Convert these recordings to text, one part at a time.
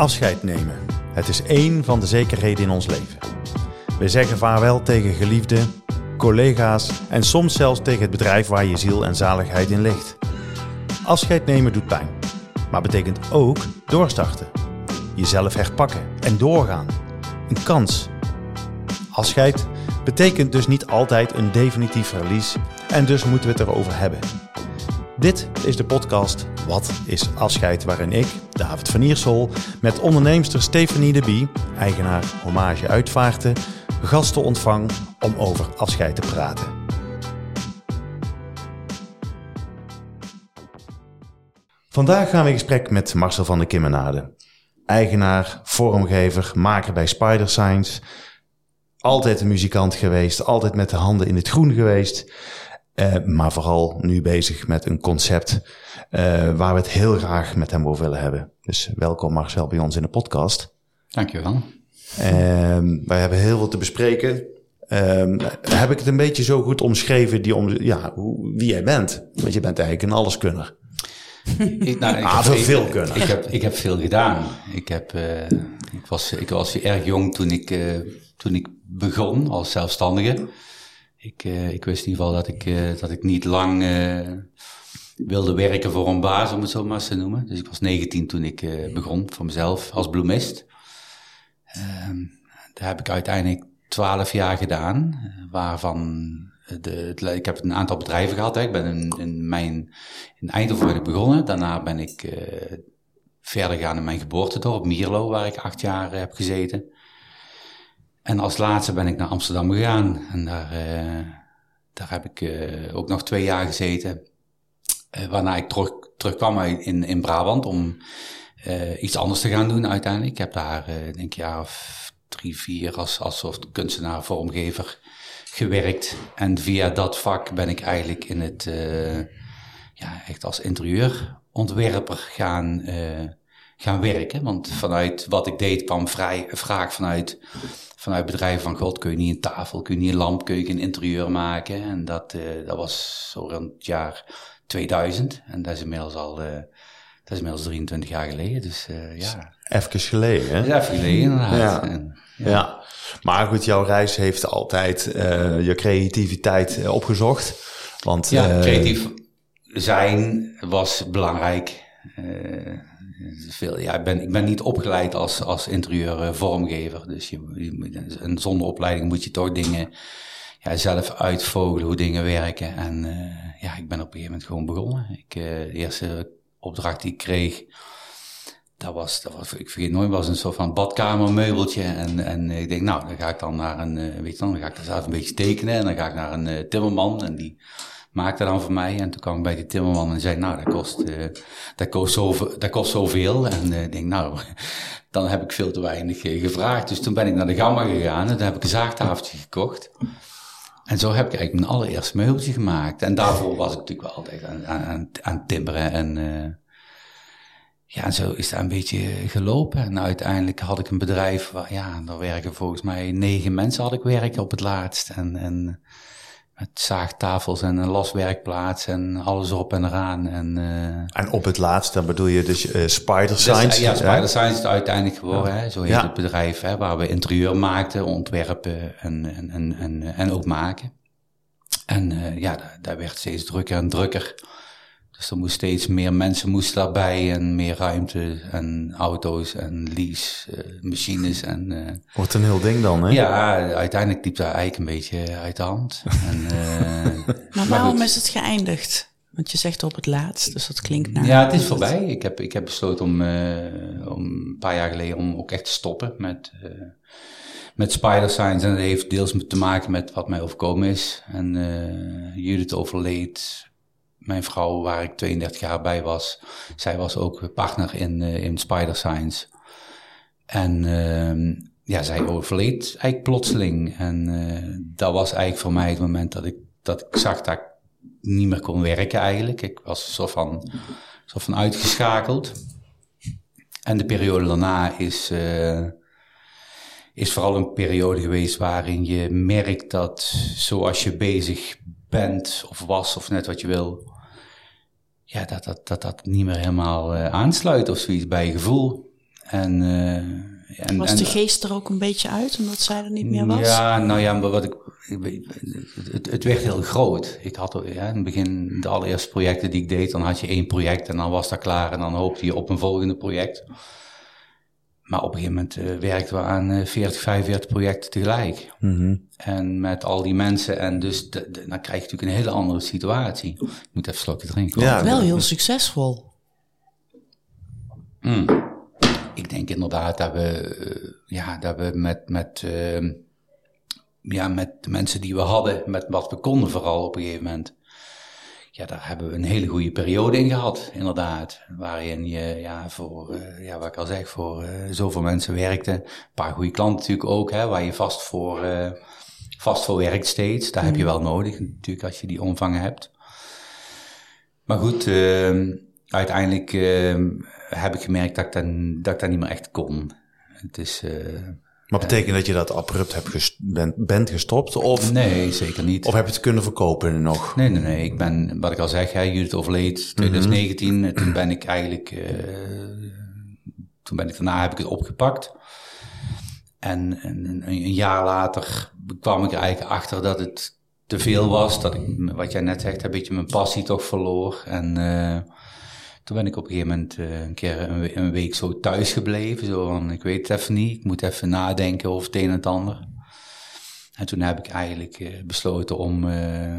Afscheid nemen. Het is één van de zekerheden in ons leven. We zeggen vaarwel tegen geliefden, collega's en soms zelfs tegen het bedrijf waar je ziel en zaligheid in ligt. Afscheid nemen doet pijn, maar betekent ook doorstarten. Jezelf herpakken en doorgaan. Een kans. Afscheid betekent dus niet altijd een definitief verlies en dus moeten we het erover hebben. Dit is de podcast Wat is afscheid? Waarin ik, David van Iersel, met onderneemster Stefanie de Bie, eigenaar Hommage Uitvaarten, gasten ontvang om over afscheid te praten. Vandaag gaan we in gesprek met Marcel van der Kimmenade. Eigenaar, vormgever, maker bij Spider Science. Altijd een muzikant geweest, altijd met de handen in het groen geweest. Uh, maar vooral nu bezig met een concept waar we het heel graag met hem over willen hebben. Dus welkom Marcel bij ons in de podcast. Dankjewel. Uh, wij hebben heel veel te bespreken. Ehm, heb ik het een beetje zo goed omschreven die om, ja, hoe, wie jij bent? Want je bent eigenlijk een alleskunner. ik, nou, ik ah, heb, veel kunnen. Ik heb, ik heb veel gedaan. Ik, heb, uh, ik, was, ik was erg jong toen ik, uh, toen ik begon als zelfstandige. Ik, uh, ik wist in ieder geval dat ik, dat ik niet lang wilde werken voor een baas, om het zo maar eens te noemen. Dus ik was 19 toen ik begon voor mezelf als bloemist. Ehm, daar heb ik uiteindelijk 12 jaar gedaan, waarvan de, ik heb een aantal bedrijven gehad. Hè. Ik ben in, in, mijn, in Eindhoven begonnen. Daarna ben ik uh, verder gegaan in mijn geboortedorp, Mierlo, waar ik acht jaar heb gezeten. En als laatste ben ik naar Amsterdam gegaan. En daar, uh, daar heb ik ook nog twee jaar gezeten. Waarna ik terug, terugkwam in, in Brabant om iets anders te gaan doen uiteindelijk. Ik heb daar, denk ik, jaar of drie, vier als, als soort kunstenaar, vormgever gewerkt. En via dat vak ben ik eigenlijk in het, uh, ja, echt als interieurontwerper gaan, uh, gaan werken. Want vanuit wat ik deed kwam vrij vraag vanuit, vanuit bedrijven van God, kun je niet een tafel, kun je niet een lamp, kun je een interieur maken. En dat, uh, dat was zo rond het jaar 2000. En dat is inmiddels al, dat is inmiddels 23 jaar geleden. Dus ja. Even geleden, hè? Even geleden inderdaad. Ja. En, ja. ja. Maar goed, jouw reis heeft altijd uh, je creativiteit opgezocht. Want, ja, creatief zijn was belangrijk. veel, ja, ik, ben, ik ben niet opgeleid als, als interieur vormgever. Dus je, je, en zonder opleiding moet je toch dingen ja, zelf uitvogelen hoe dingen werken. En ja, ik ben op een gegeven moment gewoon begonnen. Ik, de eerste opdracht die ik kreeg dat was, dat was, ik vergeet nooit, was een soort van badkamermeubeltje. En, en ik denk, nou, dan ga ik dan naar een, weet je dan, dan ga ik er zelf een beetje tekenen. En dan ga ik naar een timmerman en die maakte dan voor mij. En toen kwam ik bij die timmerman en zei, nou, dat kost, dat kost, zoveel, dat kost zoveel. En ik denk, nou, dan heb ik veel te weinig gevraagd. Dus toen ben ik naar de Gamma gegaan en toen heb ik een zaagtafeltje gekocht. En zo heb ik eigenlijk mijn allereerste meubeltje gemaakt. En daarvoor was ik natuurlijk wel altijd aan, aan, aan timmeren en ja, en zo is dat een beetje gelopen. En uiteindelijk had ik een bedrijf waar, ja, daar werken volgens mij negen mensen had ik werken op het laatst. En, en met zaagtafels en een laswerkplaats en alles erop en eraan. En, uh, en op het laatst, dan bedoel je dus uh, Spider Science? Dus, ja, Spider Science is uiteindelijk geworden. Ja. Hè? Zo heet ja. het bedrijf, hè, waar we interieur maakten, ontwerpen en, en, en, en, en ook maken. En uh, ja, daar, daar werd steeds drukker en drukker. Dus er moest steeds meer mensen moesten daarbij en meer ruimte en auto's en lease, uh, machines en... Uh, Wordt een heel ding dan, hè? Ja, uiteindelijk liep dat eigenlijk een beetje uit de hand. en, uh, maar waarom maar is het geëindigd? Want je zegt op het laatst, dus dat klinkt naar... Ja, het is voorbij. Ik heb, ik heb besloten om, om een paar jaar geleden om ook echt te stoppen met, met Spider Science. En dat heeft deels te maken met wat mij overkomen is. En Judith overleed mijn vrouw, waar ik 32 jaar bij was, zij was ook partner in, uh, in Spider Science. En uh, ja, zij overleed eigenlijk plotseling. En uh, dat was eigenlijk voor mij het moment dat ik, dat ik zag dat ik niet meer kon werken eigenlijk. Ik was zo van, zo van uitgeschakeld. En de periode daarna is, uh, is vooral een periode geweest waarin je merkt dat zoals je bezig bent of was of net wat je wil, ja, dat dat, dat, dat niet meer helemaal uh, aansluit of zoiets bij je gevoel. En, uh, en, was de geest er ook een beetje uit, omdat zij er niet meer was? Ja, nou ja, maar wat ik, het, het werd heel groot. Ik had ja, in het begin, de allereerste projecten die ik deed, dan had je één project en dan was dat klaar en dan hoopte je op een volgende project. Maar op een gegeven moment uh, werkten we aan uh, 40, 45 projecten tegelijk. Mm En met al die mensen. En dus de, de, dan krijg je natuurlijk een hele andere situatie. Ik moet even een slokje drinken. Ja, wel heel succesvol. Mm. Ik denk inderdaad dat we, uh, ja, dat we met, met, uh, ja, met de mensen die we hadden, met wat we konden vooral op een gegeven moment. Ja, daar hebben we een hele goede periode in gehad, inderdaad. Waarin je, ja, voor, uh, ja, wat ik al zeg, voor zoveel mensen werkte. Een paar goede klanten natuurlijk ook, hè, waar je vast voor, vast voor werkt steeds. Daar mm. heb je wel nodig, natuurlijk, als je die omvangen hebt. Maar goed, ehm, uiteindelijk ehm, heb ik gemerkt dat ik, dan, dat ik dat niet meer echt kon. Het is... Maar betekent dat je dat abrupt hebt gest bent, bent gestopt? Of, nee, zeker niet. Of heb je het kunnen verkopen nog? Nee, nee, nee. Ik ben, wat ik al zeg, hè, Judith overleed 2019. Mm -hmm. Toen ben ik eigenlijk, uh, toen ben ik daarna heb ik het opgepakt. En, en een, een, jaar later kwam ik er eigenlijk achter dat het te veel was. Dat ik, wat jij net zegt, een beetje mijn passie toch verloor. En uh, toen ben ik op een gegeven moment uh, een keer een, een, week zo thuis gebleven. Zo van, ik weet het even niet, ik moet even nadenken over het een en het ander. En toen heb ik eigenlijk uh, besloten om, uh,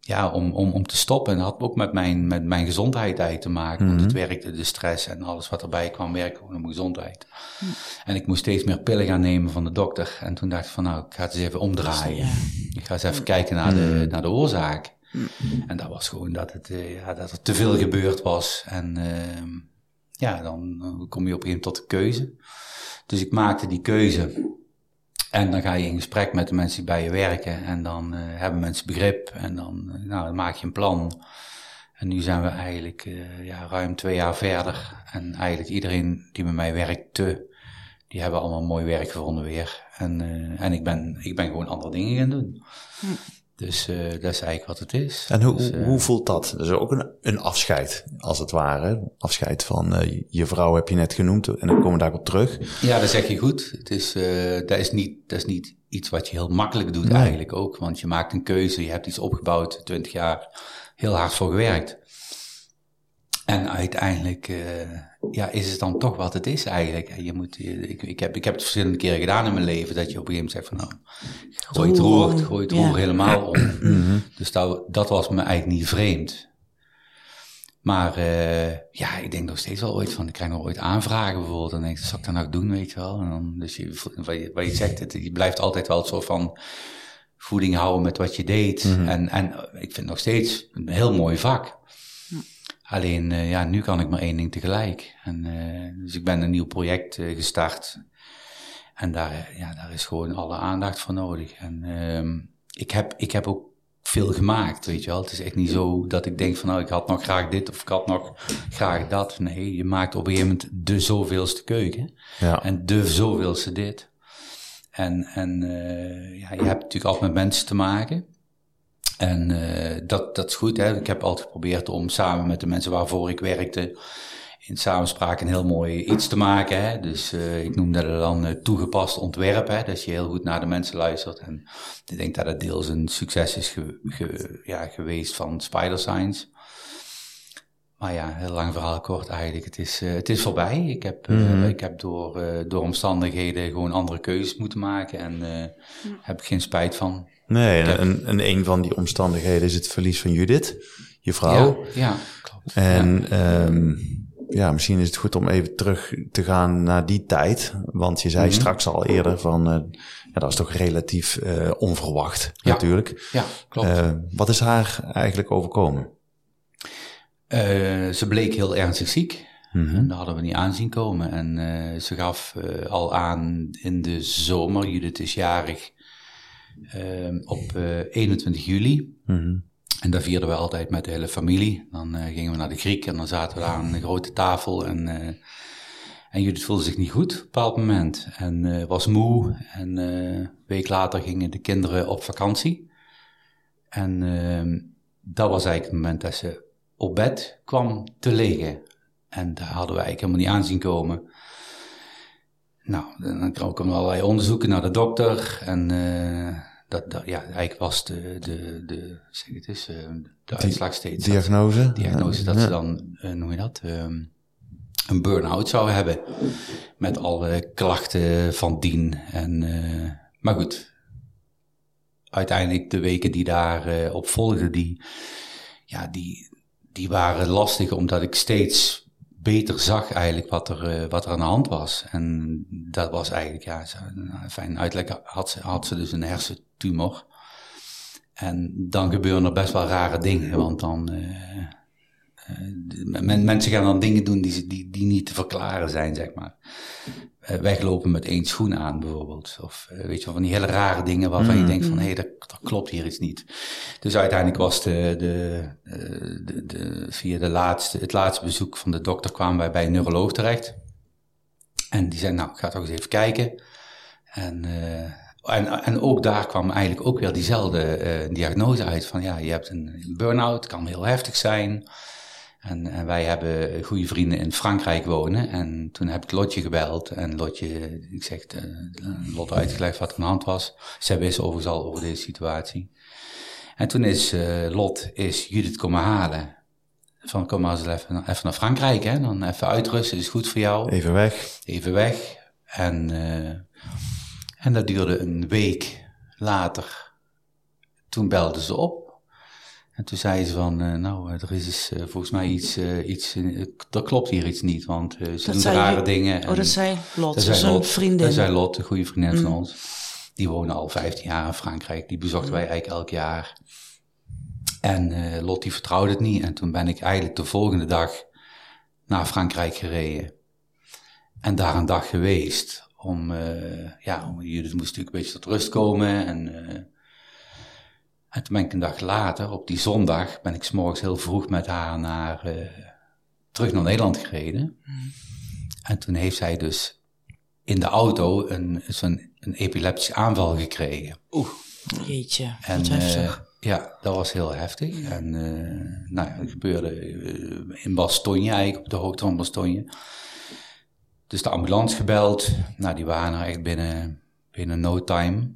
ja, om, om, om te stoppen. En dat had ook met mijn, met mijn gezondheid eigenlijk te maken. Mm -hmm. Want het werkte, de stress en alles wat erbij kwam, werkte gewoon op mijn gezondheid. Mm. En ik moest steeds meer pillen gaan nemen van de dokter. En toen dacht ik van, nou, ik ga het eens even omdraaien. Ja. Ik ga eens even kijken naar de, naar de oorzaak. En dat was gewoon dat, het, uh, ja, dat er te veel gebeurd was. En uh, ja, dan, dan, kom je op een gegeven moment tot de keuze. Dus ik maakte die keuze. En dan ga je in gesprek met de mensen die bij je werken. En dan uh, hebben mensen begrip. En dan, nou, dan maak je een plan. En nu zijn we eigenlijk ja, ruim twee jaar verder. En eigenlijk iedereen die met mij werkt, te, die hebben allemaal mooi werk gevonden weer. En, en ik, ben, ik ben gewoon andere dingen gaan doen. Dus uh, dat is eigenlijk wat het is. En hoe, dus, uh, hoe voelt dat? Dat is ook een, een afscheid, als het ware. Afscheid van uh, je vrouw heb je net genoemd en dan komen we daarop terug. Ja, dat zeg je goed. Het is, dat, is niet, dat is niet iets wat je heel makkelijk doet nee. eigenlijk ook. Want je maakt een keuze, je hebt iets opgebouwd, 20 jaar heel hard voor gewerkt. En uiteindelijk ja, is het dan toch wat het is eigenlijk. Je moet, ik, ik, heb, ik heb het verschillende keren gedaan in mijn leven, dat je op een gegeven moment zegt van nou, gooi het roer, gooi het roer ja. helemaal om. -hmm. Dus dat, dat was me eigenlijk niet vreemd. Maar uh, ja, ik denk nog steeds wel ooit van, ik krijg nog ooit aanvragen bijvoorbeeld. Dan denk ik, zal ik dat nou doen, weet je wel. En dan, dus je, wat, je, wat je zegt, het, je blijft altijd wel het soort van voeding houden met wat je deed. -hmm. en, en ik vind het nog steeds een heel mooi vak. Alleen, uh, ja, nu kan ik maar één ding tegelijk. En, uh, dus ik ben een nieuw project uh, gestart. En daar, ja, daar is gewoon alle aandacht voor nodig. En uh, ik, heb, ik heb ook veel gemaakt, weet je wel. Het is echt niet zo dat ik denk van, nou, ik had nog graag dit of ik had nog graag dat. Nee, je maakt op een gegeven moment de zoveelste keuken. Ja. En de zoveelste dit. En, en ja, je hebt natuurlijk altijd met mensen te maken. En uh, dat, dat is goed. Hè? Ik heb altijd geprobeerd om samen met de mensen waarvoor ik werkte, in samenspraak een heel mooi iets te maken. Hè? Dus uh, ik noem dat dan uh, toegepast ontwerp. Hè? Dat je heel goed naar de mensen luistert. En ik denk dat het deels een succes is ge, ge, ja, geweest van Spider Science. Maar ja, heel lang verhaal kort eigenlijk. Het is, uh, het is voorbij. Ik heb, mm -hmm. uh, ik heb door, uh, door omstandigheden gewoon andere keuzes moeten maken. En mm. heb ik geen spijt van. Nee, en, en, en, een van die omstandigheden is het verlies van Judith, je vrouw. Ja, ja klopt. En ja. Um, ja, misschien is het goed om even terug te gaan naar die tijd. Want je zei mm -hmm. straks al eerder van, ja, dat is toch relatief onverwacht ja. natuurlijk. Ja, klopt. wat is haar eigenlijk overkomen? Ze bleek heel ernstig ziek. Mm -hmm. Dat hadden we niet aanzien komen. En ze gaf al aan in de zomer, Judith is jarig, op 21 juli. Mm -hmm. En daar vierden we altijd met de hele familie. Dan gingen we naar de Griek en dan zaten we daar aan een grote tafel. En, en Judith voelde zich niet goed op een bepaald moment. En was moe. En een week later gingen de kinderen op vakantie. En dat was eigenlijk het moment dat ze op bed kwam te liggen. En daar hadden we eigenlijk helemaal niet aanzien komen. nou, dan komen allerlei onderzoeken naar de dokter. En uh, dat, dat, ja, eigenlijk was de, de, de, zeg het eens, uh, de uitslag steeds. Diagnose? Dat, diagnose, dat ze dan, uh, noem je dat, um, een burn-out zou hebben. Met alle klachten van dien. En, maar goed, uiteindelijk de weken die daarop op volgden, die, ja, die, die waren lastig omdat ik steeds beter zag eigenlijk wat er, uh, wat er aan de hand was. En dat was eigenlijk, ja, fijn uitleg had ze, had ze dus een hersentumor. En dan gebeuren er best wel rare dingen, want dan... Uh, mensen gaan dan dingen doen die, die, die niet te verklaren zijn, zeg maar. Uh, weglopen met één schoen aan bijvoorbeeld. Of uh, weet je wel, van die hele rare dingen waarvan mm. je denkt van, hé, hey, dat, dat, klopt hier iets niet. Dus uiteindelijk was de, de, de, de, via de laatste, het laatste bezoek van de dokter kwamen wij bij een neuroloog terecht. En die zei, nou, ga toch eens even kijken. En, uh, en, en ook daar kwam eigenlijk ook weer diezelfde diagnose uit van, ja, je hebt een burn-out, kan heel heftig zijn. En, en, wij hebben goede vrienden in Frankrijk wonen. En toen heb ik Lotje gebeld. En Lotje, ik zeg, uh, Lot uitgelegd wat er aan de hand was. Zij wist overigens al over deze situatie. En toen is uh, Lot is Judith komen halen. Van kom maar eens even, even naar Frankrijk, hè. Dan even uitrusten, is goed voor jou. Even weg. Even weg. En, uh, en dat duurde een week later. Toen belden ze op. En toen zei ze van, uh, nou, er is dus, uh, volgens mij iets, uh, iets dat klopt hier iets niet, want ze dat doen rare dingen. Oh, dat zei Lot, dat is een vriendin. Dat zei Lot, een goede vriendin mm. van ons. Die wonen al 15 jaar in Frankrijk, die bezochten mm. wij eigenlijk elk jaar. En Lot die vertrouwde het niet en toen ben ik eigenlijk de volgende dag naar Frankrijk gereden. En daar een dag geweest om, ja, om, Judith moest natuurlijk een beetje tot rust komen en en toen ben ik een dag later, op die zondag, ben ik s'morgens heel vroeg met haar naar, uh, terug naar Nederland gereden. Mm. En toen heeft zij dus in de auto een, zo'n een epileptische aanval gekregen. Oeh, jeetje, en, wat heftig. Uh, ja, dat was heel heftig. En uh, nou ja, dat gebeurde in Bastogne eigenlijk, op de hoogte van Bastogne. Dus de ambulance gebeld. Nou, die waren er echt binnen, binnen no time.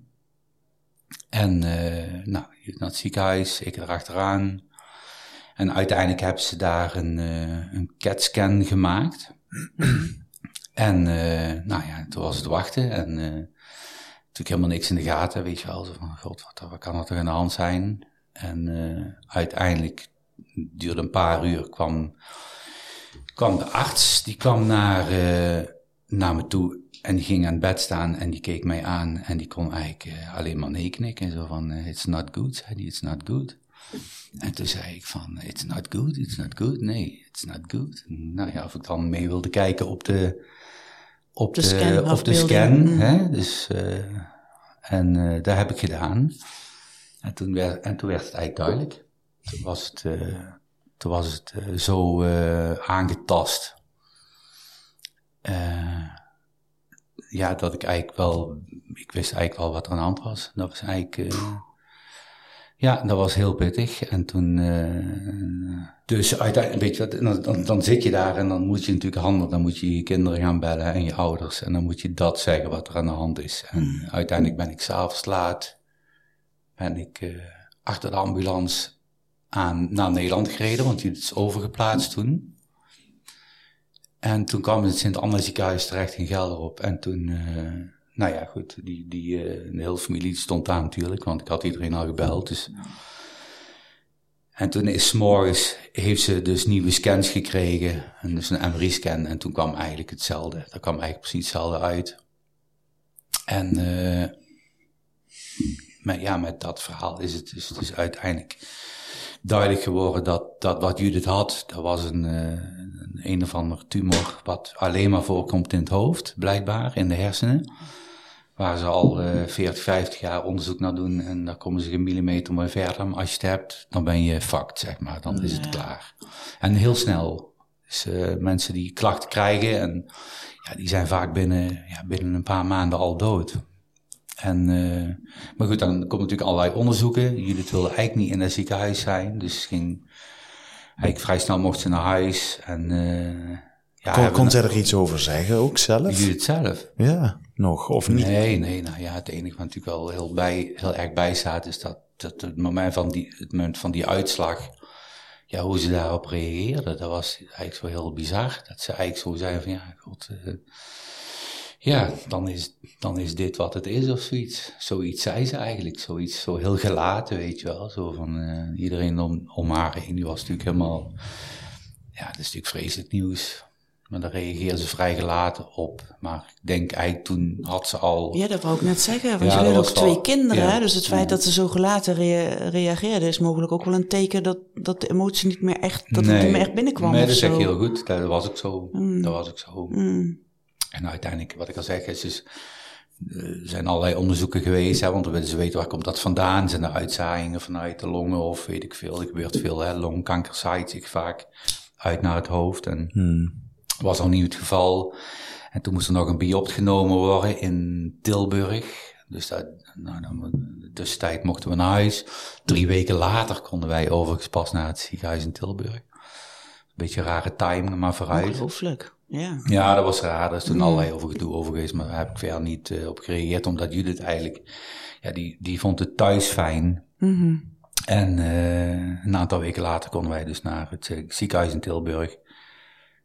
En uh, nou, naar het ziekenhuis, ik erachteraan. En uiteindelijk hebben ze daar een, uh, een CAT-scan gemaakt. en uh, nou ja, toen was het wachten en natuurlijk helemaal niks in de gaten, weet je wel. Zo van, god, wat, wat kan er toch aan de hand zijn? En uiteindelijk, duurde een paar uur, kwam, kwam de arts, die kwam naar, naar me toe en die ging aan het bed staan en die keek mij aan en die kon eigenlijk uh, alleen maar nee knikken. Zo van, uh, it's not good, zei hij, it's not good. En toen zei ik van, it's not good, it's not good. Nee, it's not good. Nou ja, of ik dan mee wilde kijken op de, op de, de scan. Op de scan mm. hè? Dus, uh, en daar heb ik gedaan. En toen, werd, en toen werd het eigenlijk duidelijk. Toen was het, toen was het zo aangetast. Uh, ja, dat ik eigenlijk wel, ik wist eigenlijk wel wat er aan de hand was. Dat was eigenlijk, uh, ja, dat was heel pittig. En toen, uh, dus uiteindelijk, weet je, dan, dan, dan, zit je daar en dan moet je natuurlijk handelen. Dan moet je je kinderen gaan bellen en je ouders. En dan moet je dat zeggen wat er aan de hand is. En hmm. uiteindelijk ben ik s'avonds laat, ben ik uh, achter de ambulance aan, naar Nederland gereden, want die is overgeplaatst toen. En toen kwam het Sint-Anna ziekenhuis terecht in Gelderop. En toen, uh, nou ja, goed, die, die, uh, de hele familie stond daar natuurlijk, want ik had iedereen al gebeld. Dus. En toen is morgens, heeft ze dus nieuwe scans gekregen, en dus een MRI-scan. En toen kwam eigenlijk hetzelfde, daar kwam eigenlijk precies hetzelfde uit. En uh, maar ja, met dat verhaal is het dus, dus uiteindelijk duidelijk geworden dat, dat wat Judith had, dat was een, een, of ander tumor wat alleen maar voorkomt in het hoofd, blijkbaar, in de hersenen. Waar ze al uh, 40, 50 jaar onderzoek naar doen en daar komen ze een millimeter maar verder. Maar als je het hebt, dan ben je fucked, zeg maar. Dan is het klaar. En heel snel. Dus uh, mensen die klachten krijgen, en ja, die zijn vaak binnen, ja, binnen een paar maanden al dood. En, uh, maar goed, dan komen natuurlijk allerlei onderzoeken. Jullie wilden eigenlijk niet in het ziekenhuis zijn. Dus ging, eigenlijk vrij snel mocht ze naar huis. En uh, Ja, kon kon zij er iets over zeggen ook zelf? Judith zelf? Ja, nog of niet? Nee, nee, nou ja, het enige wat natuurlijk wel heel, bij, heel erg bij staat, is dat, dat het, moment van die, het moment van die uitslag, ja, hoe ze daarop reageerde, dat was eigenlijk zo heel bizar. Dat ze eigenlijk zo zei van, ja, god, eh, ja, dan is, dan is dit wat het is of zoiets. Zoiets zei ze eigenlijk, zoiets zo heel gelaten, weet je wel. Zo van, eh, iedereen om, om haar heen, die was natuurlijk helemaal, ja, dat is natuurlijk vreselijk nieuws. Maar daar reageerde ze vrij gelaten op. Maar ik denk eigenlijk toen had ze al... Ja, dat wou ik net zeggen. Want Ja, hebben ook twee kinderen. ja. hè? Dus het feit dat ze zo gelaten rea- reageerde is mogelijk ook wel een teken dat, dat de emotie niet meer echt, dat het niet meer echt binnenkwam. Nee, dat echt zo. heel goed. Dat was ook zo. Dat was ook zo. Mm. En uiteindelijk, wat ik al zeg, is dus, eh, er zijn allerlei onderzoeken geweest, hè, want we willen ze weten waar komt dat vandaan. Zijn er uitzaaiingen vanuit de longen of weet ik veel. Er gebeurt veel, hè. longkanker zaait zich vaak uit naar het hoofd. En was al niet het geval. En toen moest er nog een biopsie genomen worden in Tilburg. Dus dat, nou, dan, tussentijd mochten we naar huis. Drie weken later konden wij overigens pas naar het ziekenhuis in Tilburg. Beetje rare timing, maar vooruit. Ongelooflijk. Ja. Ja, dat was raar. Er is toen allerlei over gedoe over geweest, maar daar heb ik verder niet eh, op gereageerd, omdat Judith eigenlijk, ja, die, die vond het thuis fijn. En eh, een aantal weken later konden wij dus naar het eh, ziekenhuis in Tilburg.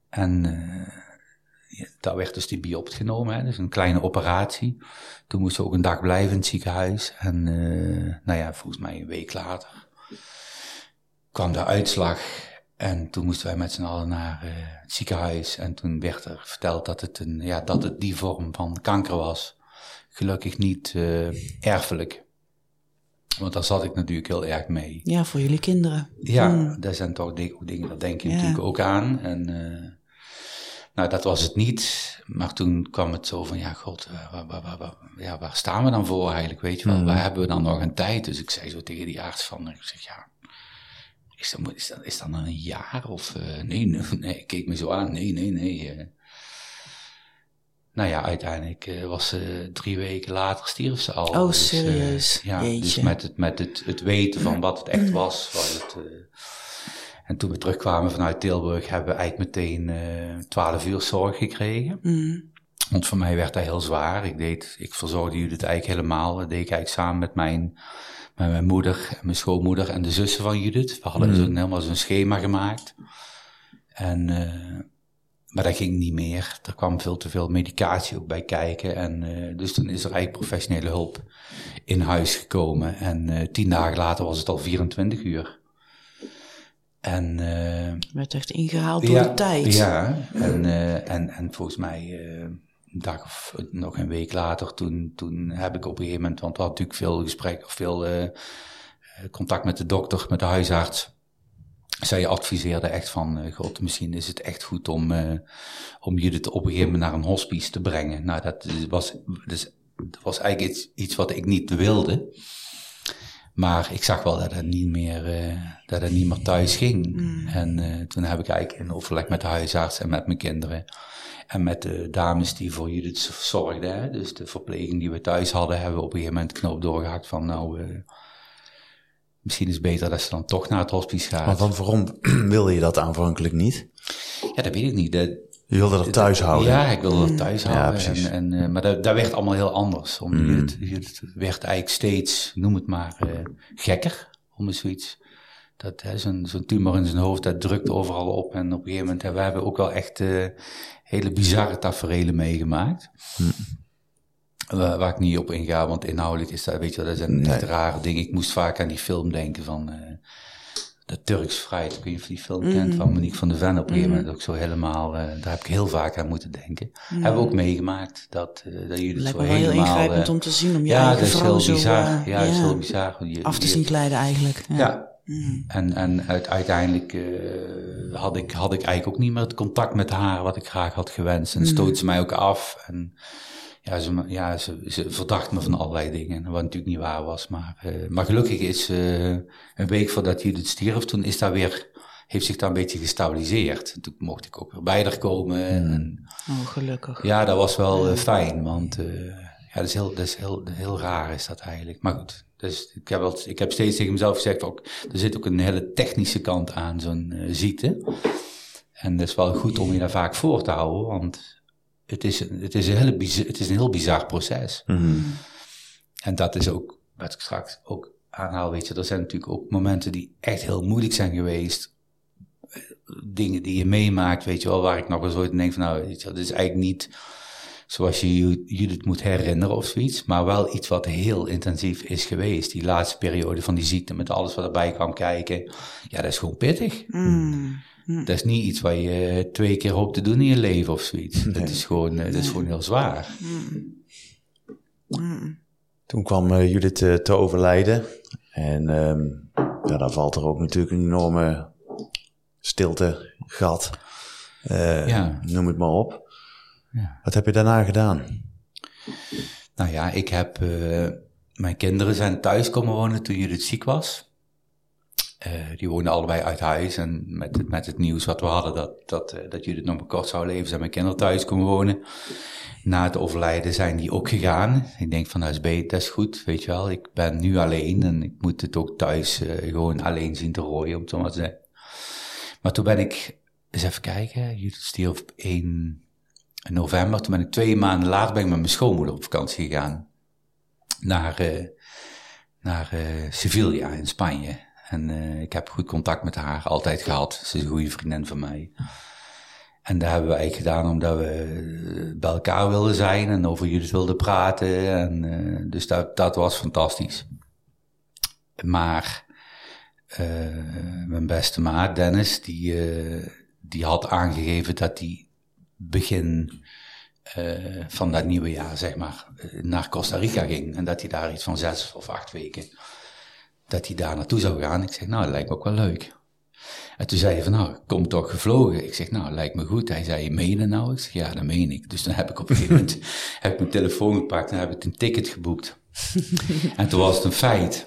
En eh, ja, daar werd dus die biopsie genomen, hè, dus een kleine operatie. Toen moesten we ook een dag blijven in het ziekenhuis. En eh, nou ja, volgens mij een week later kwam de uitslag. En toen moesten wij met z'n allen naar eh, het ziekenhuis. En toen werd er verteld dat het, een, ja, dat het die vorm van kanker was. Gelukkig niet eh, erfelijk. Want daar zat ik natuurlijk heel erg mee. ja, voor jullie kinderen. Ja, dat zijn toch di- dingen, daar denk je Ja. natuurlijk ook aan. En eh, nou, dat was het niet. Maar toen kwam het zo van, ja, god, waar, waar, waar, waar- ja, waar staan we dan voor eigenlijk? Weet je wel, waar hebben we dan nog een tijd? Dus ik zei zo tegen die arts van, ik zeg, ja, is dat, is dat, is dat dan een jaar? Of eh, nee, nee, nee, ik keek me zo aan, nee, nee, nee. eh. Nou ja, uiteindelijk eh, was ze drie weken later stierf ze al. Oh, Dus, serieus? ja, dus met, het, met het, het weten van wat het echt was. was het, eh, en toen we terugkwamen vanuit Tilburg hebben we eigenlijk meteen 12 uur zorg gekregen. Mm. Want voor mij werd dat heel zwaar. Ik, deed, ik verzorgde jullie het eigenlijk helemaal. Dat deed ik eigenlijk samen met mijn, met mijn moeder, en mijn schoonmoeder en de zussen van Judith. We hadden zo'n, helemaal zo'n schema gemaakt. En, eh, maar dat ging niet meer. Er kwam veel te veel medicatie ook bij kijken. En, eh, dus toen is er eigenlijk professionele hulp in huis gekomen. En eh, tien dagen later was het al 24 uur. En Werd echt ingehaald door de tijd. ja, en, en, en volgens mij een dag of nog een week later, toen, toen heb ik op een gegeven moment, want we hadden natuurlijk veel gesprek of veel eh, contact met de dokter, met de huisarts. Zij adviseerde echt van, eh, god, misschien is het echt goed om, eh om Judith op een gegeven moment naar een hospice te brengen. Nou, dat was, dus, dat was eigenlijk iets, iets wat ik niet wilde. Maar ik zag wel dat het niet meer, dat het niet meer thuis ging. En eh, toen heb ik eigenlijk in overleg met de huisarts en met mijn kinderen. En met de dames die voor Judith zorgden, hè, dus de verpleging die we thuis hadden, hebben we op een gegeven moment knoop doorgehakt van nou, eh, misschien is het beter dat ze dan toch naar het hospice gaat. Want dan waarom wilde je dat aanvankelijk niet? Ja, dat weet ik niet. Dat, Je wilde dat thuis houden. Ja, ik wilde dat thuis houden. precies. En, en, eh, maar dat, dat werd allemaal heel anders. Om, het, het werd eigenlijk steeds, noem het maar, eh, gekker. Om eens zoiets. Dat, zo'n, tumor in zijn hoofd, dat drukt overal op. En op een gegeven moment, hè, we hebben ook wel echt hele bizarre tafereelen meegemaakt. Waar, waar ik niet op inga, want inhoudelijk is dat, weet je wel, dat zijn echt rare dingen. Ik moest vaak aan die film denken van... eh, de Turks Fruit, ik weet niet of je die film kent, van Monique van der Ven op een gegeven moment ook zo helemaal, eh, daar heb ik heel vaak aan moeten denken. Hebben we ook meegemaakt, dat, eh dat jullie het Lijkt zo me wel heel helemaal... ingrijpend om te zien, om je ja, eigen dat is vrouw heel zo bizar. ja, dat is heel bizar. Je- af te zien kleiden eigenlijk. Ja. ja. En, en uit- uiteindelijk eh, had, ik, had ik eigenlijk ook niet meer het contact met haar wat ik graag had gewenst. En stoot ze mij ook af. En ja, ze, ja, ze, ze verdacht me van allerlei dingen. Wat natuurlijk niet waar was. Maar, eh, maar gelukkig is eh, een week voordat Judith stierf, toen is daar weer, heeft zich daar een beetje gestabiliseerd. En toen mocht ik ook weer bij haar komen. En, Oh, gelukkig. ja, dat was wel fijn, want ja, dat is, heel, dat is heel, heel raar is dat eigenlijk. Maar goed, dus ik, heb ik heb steeds tegen mezelf gezegd, ook, er zit ook een hele technische kant aan zo'n eh, ziekte. En dat is wel goed om je daar vaak voor te houden, want het is, het is, een, hele bizar, het is een heel bizar proces. Mhm. En dat is ook, wat ik straks ook aanhaal, weet je, er zijn natuurlijk ook momenten die echt heel moeilijk zijn geweest. Dingen die je meemaakt, weet je wel, waar ik nog eens ooit denk van, nou, weet je, dat is eigenlijk niet zoals je het moet herinneren of zoiets, maar wel iets wat heel intensief is geweest. Die laatste periode van die ziekte, met alles wat erbij kwam kijken. Ja, dat is gewoon pittig. Mm. Dat is niet iets wat je twee keer hoopt te doen in je leven of zoiets. Dat, is gewoon, eh, dat is gewoon heel zwaar. Toen kwam eh, Judith eh, te overlijden. En ehm, ja, dan valt er ook natuurlijk een enorme stilte, gat. Eh, Ja. Noem het maar op. Wat heb je daarna gedaan? Nou ja, ik heb. Eh, mijn kinderen zijn thuis komen wonen toen Judith ziek was. Eh, die woonden allebei uit huis. En met het, met het nieuws wat we hadden, dat, dat, uh, dat Judith nog maar kort zou leven, zijn mijn kinderen thuis komen wonen. Na het overlijden zijn die ook gegaan. Ik denk van, nou huis beter, dat is goed, weet je wel. Ik ben nu alleen en ik moet het ook thuis gewoon alleen zien te rooien, om het zo maar te zeggen. Maar toen ben ik, eens even kijken, Judith stierf één in november. Toen ben ik twee maanden later ben ik met mijn schoonmoeder op vakantie gegaan. Naar, eh, naar eh, Sevilla in Spanje. En eh, ik heb goed contact met haar altijd gehad. Ze is een goede vriendin van mij. En dat hebben we eigenlijk gedaan omdat we bij elkaar wilden zijn en over jullie wilden praten. En, dus dat, dat was fantastisch. Maar mijn beste maat, Dennis, die, die had aangegeven dat hij begin eh, van dat nieuwe jaar, zeg maar, eh, naar Costa Rica ging. En dat hij daar iets van zes of acht weken, dat hij daar naartoe zou gaan. Ik zeg, nou, dat lijkt me ook wel leuk. En toen zei hij van, nou, kom toch gevlogen. Ik zeg, nou, lijkt me goed. Hij zei, meen je nou? Ik zeg, ja, dat meen ik. Dus dan heb ik op een gegeven moment heb ik mijn telefoon gepakt en heb ik een ticket geboekt. en toen was het een feit.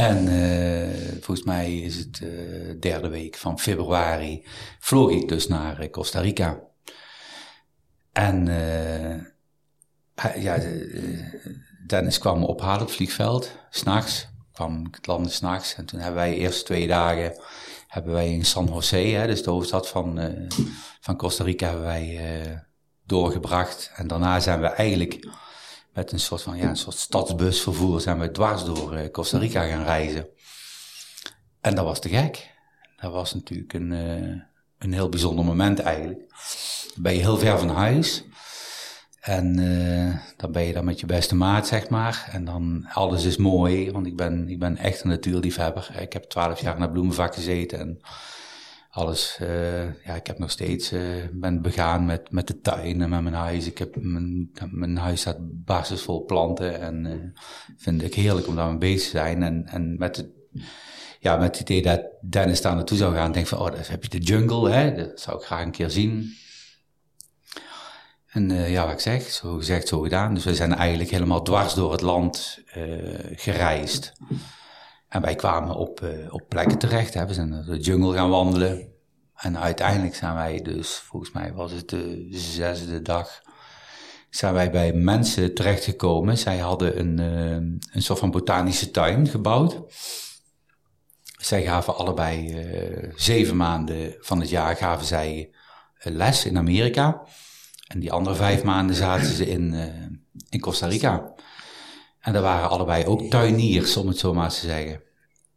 En eh, volgens mij is het eh derde week van februari vloog ik dus naar eh, Costa Rica. En ja, de- Dennis kwam ophalen op het vliegveld, s'nachts. kwam ik het landen s'nachts. En toen hebben wij eerst twee dagen hebben wij in San Jose, hè, dus de hoofdstad van, van Costa Rica, hebben wij doorgebracht. En daarna zijn we eigenlijk met een soort van ja, een soort stadsbusvervoer zijn we dwars door eh, Costa Rica gaan reizen. En dat was te gek. Dat was natuurlijk een, eh, een heel bijzonder moment eigenlijk. Dan ben je heel ver van huis. En eh, dan ben je dan met je beste maat, zeg maar. En dan alles is mooi, want ik ben, ik ben echt een natuurliefhebber. Ik heb twaalf jaar naar bloemenvak gezeten en alles. eh, ja, ik heb nog steeds, eh, ben begaan met, met de tuin en met mijn huis. Ik heb mijn, mijn huis staat basisvol planten en eh vind ik heerlijk om daarmee bezig te zijn. En, en met het, ja, met het idee dat Dennis daar naartoe zou gaan, denk van, oh, daar heb je de jungle, hè, dat zou ik graag een keer zien. En ja, wat ik zeg, zo gezegd, zo gedaan. Dus we zijn eigenlijk helemaal dwars door het land gereisd. En wij kwamen op, eh, op plekken terecht. Hè. We zijn de jungle gaan wandelen. En uiteindelijk zijn wij dus, volgens mij was het de zesde dag, zijn wij bij mensen terechtgekomen. Zij hadden een, eh, een soort van botanische tuin gebouwd. Zij gaven allebei eh, zeven maanden van het jaar gaven zij les in Amerika. En die andere vijf maanden zaten ze in, in Costa Rica. En daar waren allebei ook tuiniers, om het zo maar te zeggen.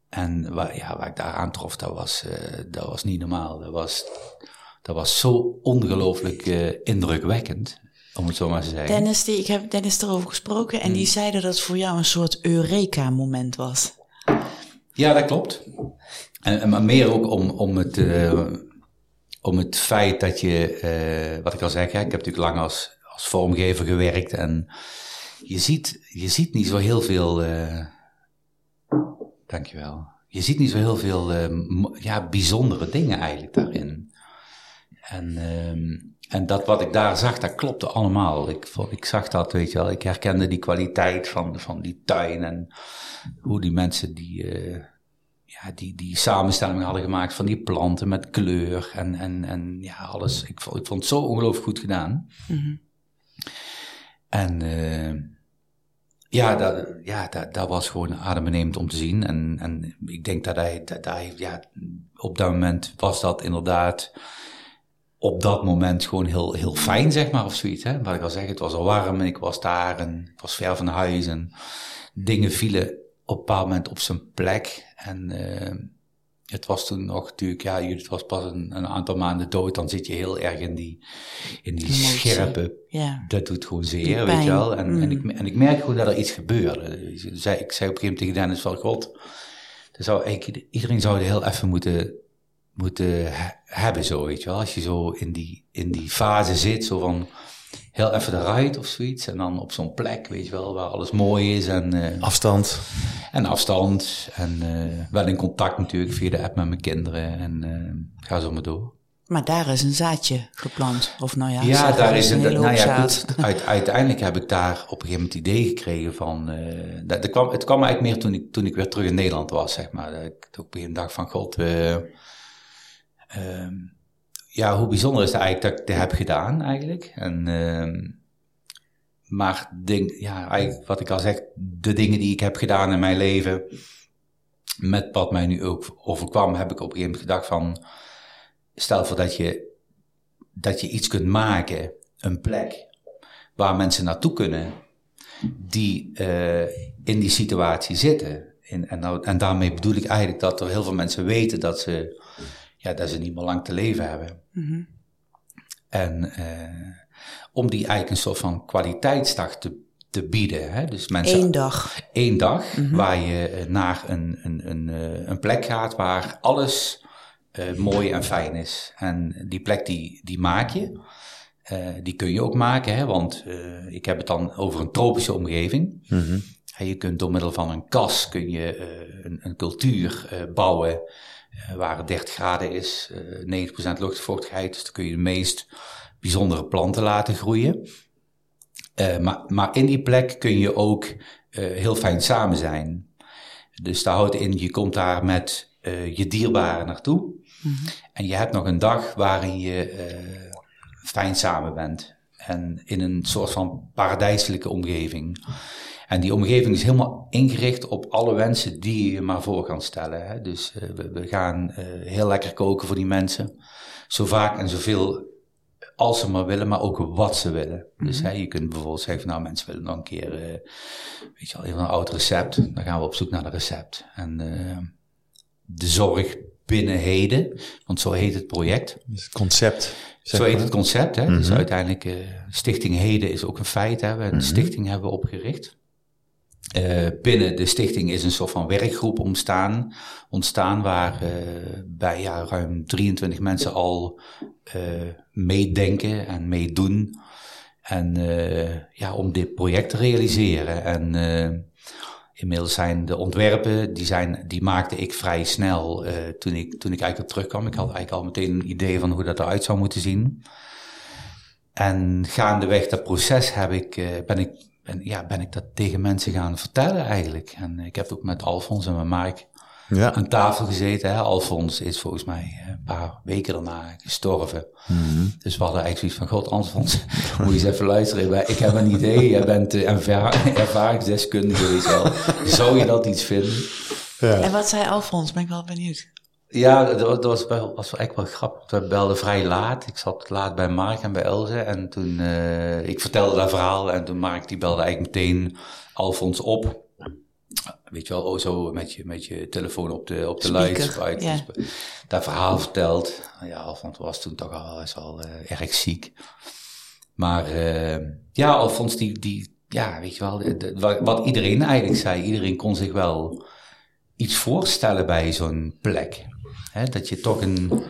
En waar, ja, waar ik daar aantrof, dat was, eh, dat was niet normaal. Dat was, dat was zo ongelooflijk eh, indrukwekkend, om het zo maar te zeggen. Dennis, die, ik heb Dennis erover gesproken en die zeiden dat het voor jou een soort Eureka-moment was. Ja, dat klopt. En, en maar meer ook om, om, het, eh, om het feit dat je, wat ik al zeg, hè, ik heb natuurlijk lang als, als vormgever gewerkt en je ziet, je ziet niet zo heel veel, eh, dankjewel, je ziet niet zo heel veel eh, ja, bijzondere dingen eigenlijk daarin. En, ehm, en dat wat ik daar zag, dat klopte allemaal. Ik, ik zag dat, weet je wel. Ik herkende die kwaliteit van, van die tuin en hoe die mensen die, eh, ja, die, die samenstelling hadden gemaakt van die planten met kleur en, en, en ja, alles. Ik vond, ik vond het zo ongelooflijk goed gedaan. En eh, ja, dat, ja dat, dat was gewoon adembenemend om te zien. En, en ik denk dat hij, dat hij, ja, op dat moment was dat inderdaad op dat moment gewoon heel, heel fijn, zeg maar, of zoiets. Hè? Wat ik al zeg, het was al warm en ik was daar en ik was ver van huis en dingen vielen op een bepaald moment op zijn plek. En uh, het was toen nog natuurlijk, ja, Judith was pas een, een, aantal maanden dood, dan zit je heel erg in die, in die scherpe, ja. dat doet gewoon zeer, weet je wel. En, en, ik, mm. en ik merk gewoon dat er iets gebeurde. Ik zei, ik zei op een gegeven moment tegen Dennis van, god, zou, iedereen zou er heel even moeten moeten hebben, zo, weet je wel. Als je zo in die, in die fase zit, zo van heel even eruit of zoiets. En dan op zo'n plek, weet je wel, waar alles mooi is en... Uh, afstand. En afstand. En uh, wel in contact natuurlijk via de app met mijn kinderen. En uh, ga zo maar door. Maar daar is een zaadje geplant, of nou ja. Ja, daar is een, nou ja, goed, uit, uiteindelijk heb ik daar op een gegeven moment het idee gekregen van, dat, dat kwam, het kwam eigenlijk meer toen ik, toen ik weer terug in Nederland was, zeg maar. Dat ik ook weer een dag van, god, Ehm, ja, hoe bijzonder is het eigenlijk dat ik dit heb gedaan eigenlijk. En, uh, maar denk, ja, eigenlijk wat ik al zeg, de dingen die ik heb gedaan in mijn leven, met wat mij nu ook overkwam, heb ik op een gegeven moment gedacht van, stel voor dat je, dat je iets kunt maken, een plek, waar mensen naartoe kunnen, die uh, in die situatie zitten. En, en, nou, en daarmee bedoel ik eigenlijk dat er heel veel mensen weten dat ze ja, dat ze niet meer lang te leven hebben. Mhm. En uh, om die eigenlijk een soort van kwaliteitsdag te, te bieden. Hè? Dus mensen, Eén dag. Eén dag, mhm. waar je eh, naar een, een, een, eh, een plek gaat waar alles uh, mooi en fijn is. En die plek die, die maak je. Uh, die kun je ook maken, hè? want uh, ik heb het dan over een tropische omgeving. Mm je kunt door middel van een kas kun je een, een, cultuur bouwen uh, waar het 30 graden is, uh, 90% luchtvochtigheid. Dus dan kun je de meest bijzondere planten laten groeien. Uh, maar, maar in die plek kun je ook uh, heel fijn samen zijn. Dus daar houdt in, je komt daar met je dierbaren naartoe. Mm -hmm. En je hebt nog een dag waarin je fijn samen bent. En in een soort van paradijselijke omgeving. En die omgeving is helemaal ingericht op alle wensen die je maar voor kan stellen. Hè. Dus we, we, gaan heel lekker koken voor die mensen. Zo vaak en zoveel als ze maar willen, maar ook wat ze willen. Dus mhm. hè, je kunt bijvoorbeeld zeggen van nou mensen willen nog een keer, uh, weet je wel, even een oud recept. Dan gaan we op zoek naar dat recept. En de zorg binnen Heden, want zo heet het project. Dus het concept. Zo heet het concept. Hè? Dus mhm. uiteindelijk, Stichting Heden is ook een feit. Hè? We een mm stichting hebben opgericht. Uh, binnen de stichting is een soort van werkgroep ontstaan, ontstaan waar uh, bij ja, ruim 23 mensen al uh, meedenken en meedoen. En ja, om dit project te realiseren. En inmiddels zijn de ontwerpen, die, zijn, die maakte ik vrij snel toen, ik, toen ik eigenlijk op terugkwam. Ik had eigenlijk al meteen een idee van hoe dat eruit zou moeten zien. En gaandeweg dat proces heb ik, ben ik ben, ja, ben ik dat tegen mensen gaan vertellen eigenlijk. En ik heb ook met Alfons en met Mark ja. aan tafel gezeten. Hè. Alfons is volgens mij eh, een paar weken daarna gestorven. Mhm. Dus we hadden eigenlijk zoiets van, god Alfons, moet je eens even luisteren. Ik heb een idee, jij bent uh, ervaringsdeskundige. Zou je dat iets vinden? Ja. En wat zei Alfons? Ben ik wel benieuwd. Ja, dat, was, wel, was wel echt wel grappig. We belden vrij laat. Ik zat laat bij Mark en bij Elze. En toen, uh, ik vertelde dat verhaal. En toen Mark die belde eigenlijk meteen Alfons op. Weet je wel, oh, zo met je, met je telefoon op de, op de luid. Ja. Dat verhaal verteld. Ja, Alfons was toen toch al, is al uh, erg ziek. Maar uh, ja, Alfons die, die, ja, weet je wel, de, wat iedereen eigenlijk zei. Iedereen kon zich wel iets voorstellen bij zo'n plek. Hè, dat je toch een.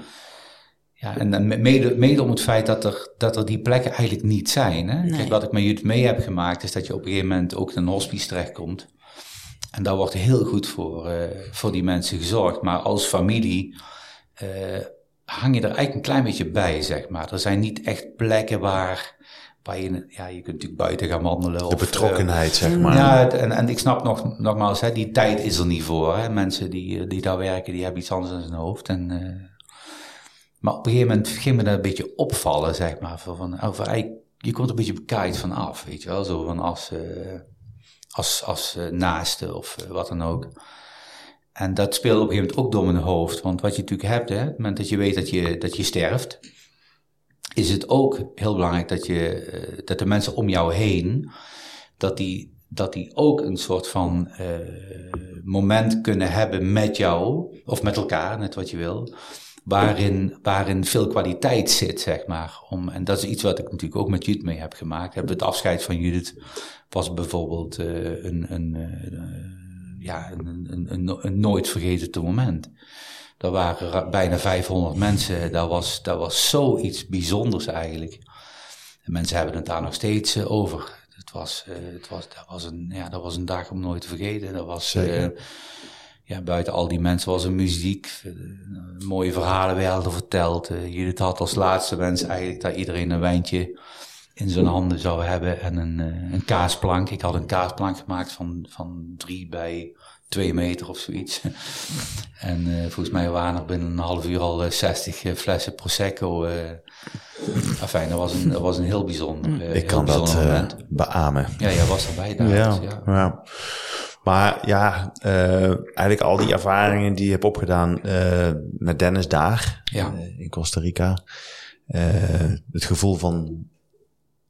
Ja, en mede, mede om het feit dat er, dat er die plekken eigenlijk niet zijn. Hè? Kijk, wat ik met jullie mee heb gemaakt, is dat je op een gegeven moment ook in een hospice terechtkomt. En daar wordt heel goed voor, uh, voor die mensen gezorgd. Maar als familie uh, hang je er eigenlijk een klein beetje bij, zeg maar. Er zijn niet echt plekken waar, waar je, ja, je kunt natuurlijk buiten gaan wandelen. De of, betrokkenheid, uh, zeg maar. Ja, en, en ik snap nog, nogmaals, hè, die tijd is er niet voor. Hè. Mensen die, die daar werken, die hebben iets anders in zijn hoofd. En, uh, maar op een gegeven moment ging me dat een beetje opvallen, zeg maar. Van, over, je komt een beetje bekijkt vanaf, weet je wel. Zo van als, uh, als, als naaste of wat dan ook. En dat speelde op een gegeven moment ook door mijn hoofd. Want wat je natuurlijk hebt, hè, op het moment dat je weet dat je, dat je sterft, is het ook heel belangrijk dat, je, dat de mensen om jou heen, dat die, dat die ook een soort van uh, moment kunnen hebben met jou, of met elkaar, net wat je wil waarin, waarin veel kwaliteit zit, zeg maar. Om, en dat is iets wat ik natuurlijk ook met Judith mee heb gemaakt. Het afscheid van Judith was bijvoorbeeld uh, een, een, ja, een, een, een, nooit vergeten moment. Er waren bijna 500 mensen. Dat was, dat was zoiets bijzonders eigenlijk. De mensen hebben het daar nog steeds uh, over. Het was, het was, dat, was een, ja, dat was een dag om nooit te vergeten. Dat was, ja, buiten al die mensen was er muziek, eh, mooie verhalen werden verteld. Judith had als laatste wens eigenlijk dat iedereen een wijntje in zijn handen zou hebben en een, een kaasplank. Ik had een kaasplank gemaakt van, van drie bij twee meter of zoiets. en uh, volgens mij waren er binnen een half uur al 60 flessen Prosecco. enfin, dat was een, dat was een heel bijzonder Ik kan bijzonder dat moment. beamen. Ja, jij was erbij daar. Ja, ja. ja. Maar ja, uh, eigenlijk al die ervaringen die je hebt opgedaan uh, met Dennis daar ja. uh, in Costa Rica. het gevoel van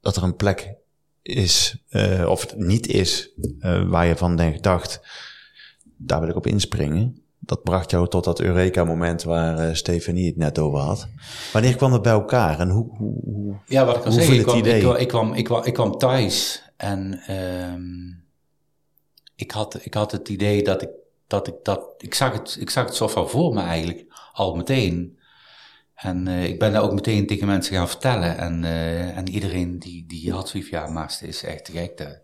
dat er een plek is, of het niet is, waar je van denkt, dacht, daar wil ik op inspringen. Dat bracht jou tot dat Eureka-moment waar Stefanie het net over had. Wanneer kwam dat bij elkaar en hoe, hoe, hoe Ja, wat ik kan zeggen, ik kwam, ik, kwam, ik, kwam, ik, kwam, ik kwam thuis en... Um ik had, ik had het idee dat ik, dat ik dat, ik zag het, ik zag het zo van voor me eigenlijk, al meteen. En uh, ik ben daar ook meteen tegen mensen gaan vertellen. En, uh, en iedereen die, die had zoiets ja, maar het is echt te gek. Dat,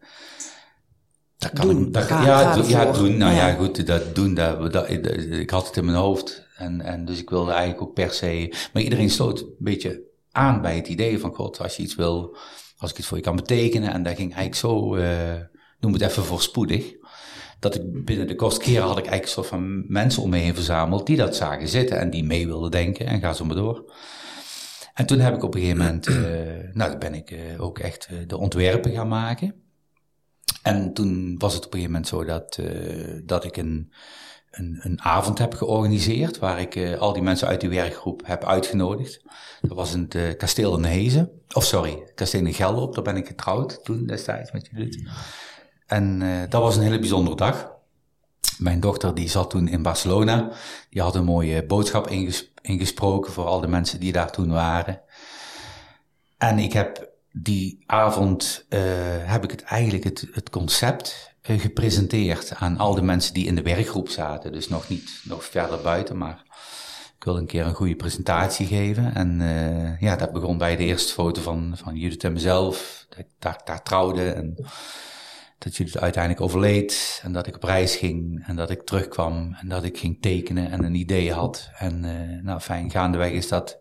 dat kan doen, dat, ga, ja, ga ja, doen. Nou ja. ja. goed, dat doen. Dat, dat, ik had het in mijn hoofd. En, en dus ik wilde eigenlijk ook per se. Maar iedereen sloot een beetje aan bij het idee van: God, als je iets wil, als ik iets voor je kan betekenen. En dat ging eigenlijk zo, uh, noem het even voorspoedig dat ik binnen de kost keren had ik eigenlijk een soort van mensen om me heen verzameld die dat zagen zitten en die mee wilden denken en ga zo maar door. En toen heb ik op een gegeven moment, uh, nou, ben ik uh, ook echt de ontwerpen gaan maken. En toen was het op een gegeven moment zo dat, dat ik een, een, een, avond heb georganiseerd waar ik al die mensen uit die werkgroep heb uitgenodigd. Dat was in het kasteel in Hezen, of sorry, kasteel in Gelderop, daar ben ik getrouwd toen destijds met jullie. En dat was een hele bijzondere dag. Mijn dochter die zat toen in Barcelona. Die had een mooie boodschap inges ingesproken voor al de mensen die daar toen waren. En ik heb die avond, uh, heb ik het eigenlijk het, het concept uh, gepresenteerd aan al de mensen die in de werkgroep zaten. Dus nog niet, nog verder buiten, maar ik wilde een keer een goede presentatie geven. En uh, ja, dat begon bij de eerste foto van, van Judith en mezelf. Dat ik daar, daar trouwde en dat dus uiteindelijk overleed en dat ik op reis ging en dat ik terugkwam en dat ik ging tekenen en een idee had. En nou fijn, gaandeweg is dat,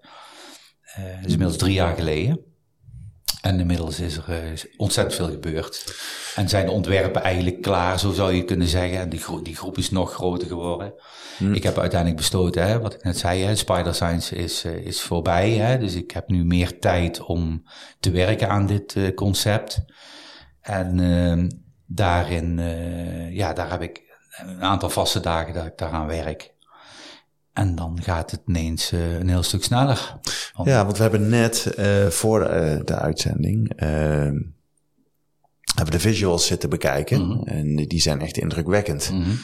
is inmiddels drie jaar geleden. En inmiddels is er uh, ontzettend veel gebeurd. En zijn de ontwerpen eigenlijk klaar, zo zou je kunnen zeggen. En die, gro die groep is nog groter geworden. Hmm. Ik heb uiteindelijk besloten, hè, wat ik net zei, hè, Spider Science is, is voorbij. Hè, dus ik heb nu meer tijd om te werken aan dit concept. En ehm, daarin, ja, daar heb ik een aantal vaste dagen dat ik daaraan werk. En dan gaat het ineens uh, een heel stuk sneller. ja, want we hebben net uh, voor de uitzending hebben de visuals zitten bekijken. Mm -hmm. En die zijn echt indrukwekkend. Mm -hmm.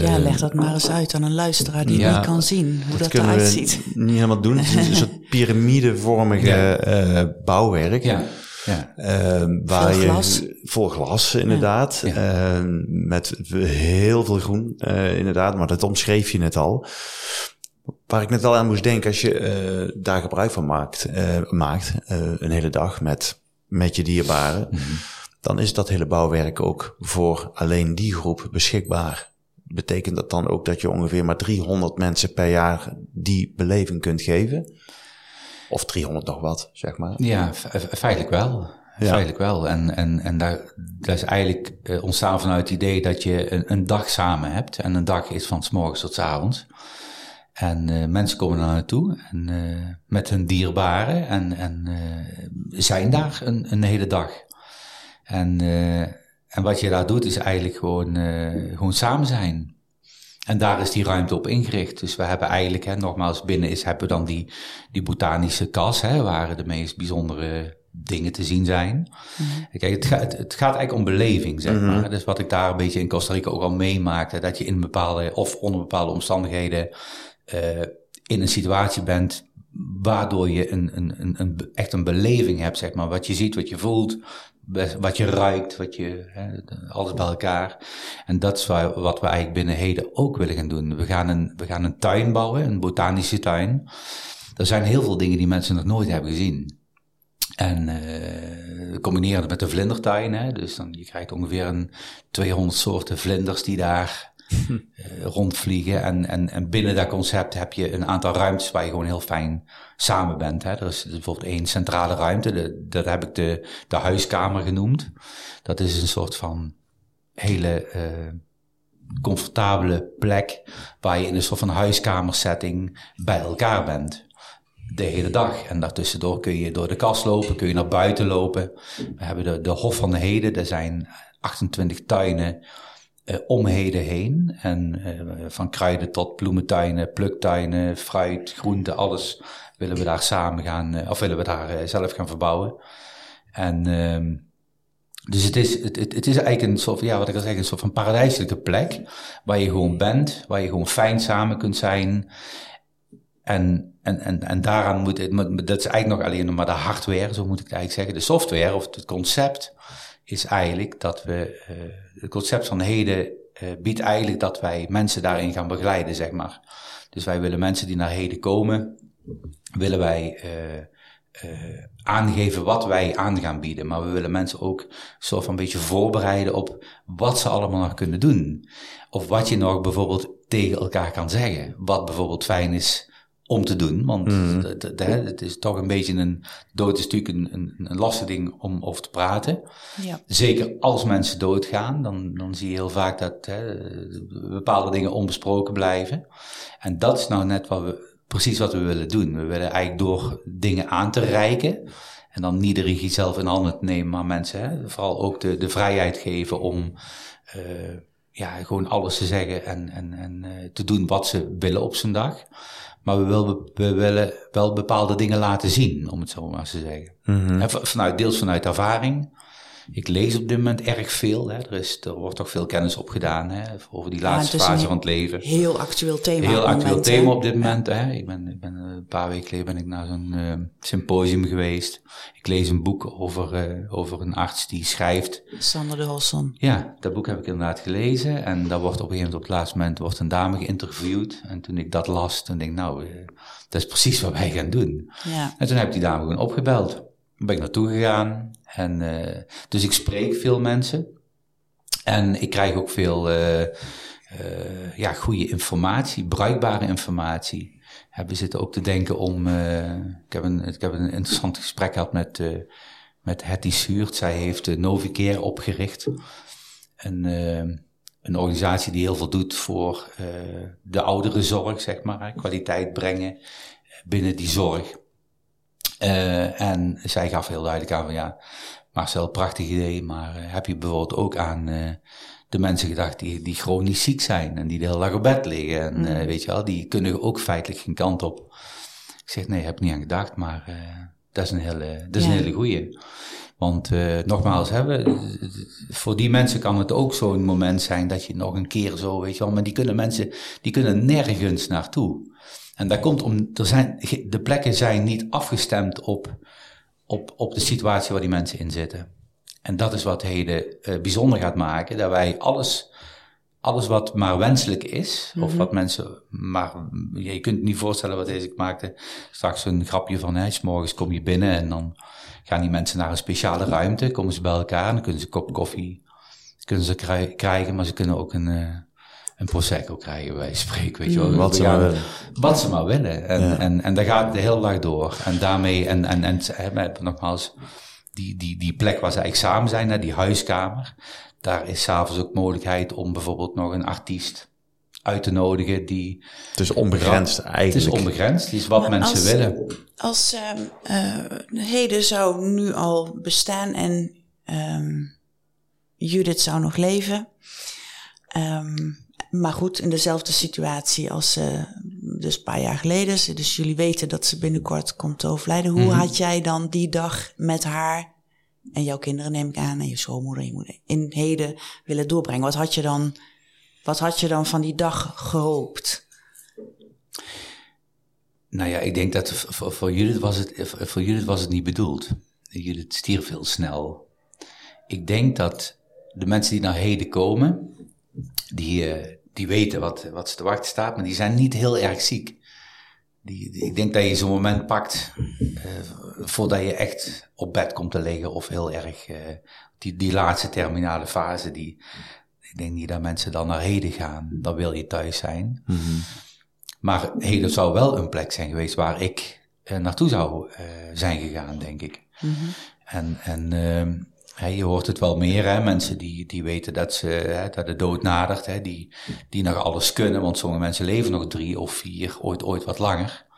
ja, leg dat maar eens uit aan een luisteraar die ja, niet kan zien hoe dat, dat eruit ziet. Niet helemaal doen. Het is een soort piramidevormige ja. bouwwerk. Ja. Ja. Uh, waar vol glas. Je, vol glas, inderdaad. Ja. Uh, met heel veel groen, uh, inderdaad. Maar dat omschreef je net al. Waar ik net al aan moest denken, als je uh, daar gebruik van maakt, maakt een hele dag met, met je dierbaren, mm -hmm. dan is dat hele bouwwerk ook voor alleen die groep beschikbaar. Betekent dat dan ook dat je ongeveer maar 300 mensen per jaar die beleving kunt geven? Of 300 nog wat, zeg maar. Ja, feitelijk wel. Ja. Feitelijk wel. En, en, en daar, dat is eigenlijk uh, ontstaan vanuit het idee dat je een, een, dag samen hebt. En een dag is van s morgens tot s avonds. En uh, mensen komen daar naartoe en, uh, met hun dierbaren en, en zijn daar een, een hele dag. En, en wat je daar doet is eigenlijk gewoon, gewoon samen zijn. En daar is die ruimte op ingericht. Dus we hebben eigenlijk, hè, nogmaals, binnen is, hebben we dan die, die botanische kas, hè, waar de meest bijzondere dingen te zien zijn. Mhm. Kijk, het, gaat, het gaat eigenlijk om beleving, zeg mhm. maar. Dus wat ik daar een beetje in Costa Rica ook al meemaakte, dat je in bepaalde of onder bepaalde omstandigheden uh, in een situatie bent waardoor je een, een, een, een, echt een beleving hebt, zeg maar. Wat je ziet, wat je voelt, wat je ruikt, wat je, hè, alles bij elkaar. En dat is wat we eigenlijk binnen Heden ook willen gaan doen. We gaan een, we gaan een tuin bouwen, een botanische tuin. Er zijn heel veel dingen die mensen nog nooit hebben gezien. En uh, combineren het met de vlindertuin. Hè? Dus dan, je krijgt ongeveer een 200 soorten vlinders die daar uh, rondvliegen. En, en, en binnen dat concept heb je een aantal ruimtes waar je gewoon heel fijn samen bent. Hè? Er is bijvoorbeeld één centrale ruimte, dat heb ik de, de huiskamer genoemd. Dat is een soort van hele uh, comfortabele plek waar je in een soort van huiskamersetting bij elkaar bent de hele dag. En daartussendoor kun je door de kast lopen, kun je naar buiten lopen. We hebben de, de Hof van de Heden, er zijn 28 tuinen uh, om Heden heen. En uh, van kruiden tot bloementuinen, pluktuinen, fruit, groenten, alles willen we daar samen gaan, uh, of willen we daar zelf gaan verbouwen. En ehm, dus het is, het, het, is eigenlijk een soort, ja, wat ik al zeg, een soort van paradijselijke plek. Waar je gewoon bent, waar je gewoon fijn samen kunt zijn. En, en, en, en daaraan moet het, dat is eigenlijk nog alleen maar de hardware, zo moet ik het eigenlijk zeggen. De software of het concept is eigenlijk dat we, uh, het concept van heden uh, biedt eigenlijk dat wij mensen daarin gaan begeleiden, zeg maar. Dus wij willen mensen die naar heden komen, willen wij uh, aangeven wat wij aan gaan bieden. Maar we willen mensen ook soort van een beetje voorbereiden op wat ze allemaal nog kunnen doen. Of wat je nog bijvoorbeeld tegen elkaar kan zeggen. Wat bijvoorbeeld fijn is om te doen. Want mm. het is toch een beetje een dood is natuurlijk een, een, een lastig ding om over te praten. Ja. Zeker als mensen doodgaan, dan, dan zie je heel vaak dat hè, bepaalde dingen onbesproken blijven. En dat is nou net wat we, precies wat we willen doen. We willen eigenlijk door dingen aan te reiken. En dan niet de regie zelf in handen te nemen, maar mensen hè, vooral ook de, de vrijheid geven om uh, ja, gewoon alles te zeggen en, en, en uh, te doen wat ze willen op zijn dag. Maar we, wil, we willen wel bepaalde dingen laten zien, om het zo maar te zeggen. Mm en vanuit, deels vanuit ervaring. Ik lees op dit moment erg veel. Hè. Er, is, er wordt toch veel kennis opgedaan hè, over die laatste fase van het leven. Heel actueel thema. Heel actueel thema op dit moment. Hè. Ik, ben, ik ben eh, een paar weken geleden ben ik naar zo'n uh, symposium geweest. Ik lees een boek over, uh, over een arts die schrijft. Sander de Holson. Ja, dat boek heb ik inderdaad gelezen. En daar wordt op een gegeven moment op het laatste moment wordt een dame geïnterviewd. En toen ik dat las, toen denk ik, nou, dat is precies wat wij gaan doen. Ja. En toen heb ik die dame gewoon opgebeld ben ik naartoe gegaan. En, uh, dus ik spreek veel mensen. En ik krijg ook veel uh, ja, goede informatie, bruikbare informatie. we zitten ook te denken om. ik, heb een, ik heb een interessant gesprek gehad met, met Hetty Suurt. Zij heeft de Novicare opgericht. Een, een organisatie die heel veel doet voor de ouderenzorg, zeg maar. Kwaliteit brengen binnen die zorg. Uh, en zij gaf heel duidelijk aan van ja, Marcel, prachtig idee, maar uh, heb je bijvoorbeeld ook aan uh, de mensen gedacht die, die chronisch ziek zijn en die de hele dag op bed liggen en mm. weet je wel, die kunnen ook feitelijk geen kant op. Ik zeg nee, heb ik niet aan gedacht, maar dat is een hele, dat is ja. een hele goeie. Want nogmaals, hè, we, voor die mensen kan het ook zo'n moment zijn dat je nog een keer zo, weet je wel, maar die kunnen mensen, die kunnen nergens naartoe. En dat komt om, er zijn, de plekken zijn niet afgestemd op, op, op de situatie waar die mensen in zitten. En dat is wat heden uh, bijzonder gaat maken, dat wij alles, alles wat maar wenselijk is, of mhm. wat mensen maar, je kunt niet voorstellen wat deze, ik maakte straks een grapje van, hè, s morgens kom je binnen en dan gaan die mensen naar een speciale ruimte, komen ze bij elkaar en dan kunnen ze een kop koffie, kunnen ze krijgen, maar ze kunnen ook een, uh, een prosecco krijgen wij spreken, weet je wel. Wat ze maar willen. Wat ze maar willen. En, ja. en, en daar gaat de hele dag door. En daarmee, en, en, en, en nogmaals, die, die, die plek waar ze eigenlijk samen zijn, hè, die huiskamer, daar is s'avonds ook mogelijkheid om bijvoorbeeld nog een artiest uit te nodigen die... Het is onbegrensd eigenlijk. Het is onbegrensd, het is wat maar mensen als, willen. Als uh, uh, heden zou nu al bestaan en um, Judith zou nog leven. Um, maar goed, in dezelfde situatie als uh, dus een paar jaar geleden. Dus jullie weten dat ze binnenkort komt te overlijden. Hoe mhm. had jij dan die dag met haar en jouw kinderen, neem ik aan, en je schoonmoeder, je moeder, in heden willen doorbrengen? Wat had je dan, wat had je dan van die dag gehoopt? Nou ja, ik denk dat voor, voor, Judith, was het, voor Judith was het niet bedoeld. Judith stierf heel snel. Ik denk dat de mensen die naar heden komen, die, uh, die weten wat, wat ze te wachten staat, maar die zijn niet heel erg ziek. Die, ik denk dat je zo'n moment pakt uh, voordat je echt op bed komt te liggen of heel erg uh, die, die laatste terminale fase. Die, ik denk niet dat mensen dan naar heden gaan, dan wil je thuis zijn. Mm -hmm. Maar heden zou wel een plek zijn geweest waar ik uh, naartoe zou zijn gegaan, denk ik. Mm -hmm. En, en ehm, je hoort het wel meer, hè? mensen die, die weten dat, ze, hè, dat de dood nadert, hè? Die, die nog alles kunnen, want sommige mensen leven nog drie of vier, ooit, ooit wat langer.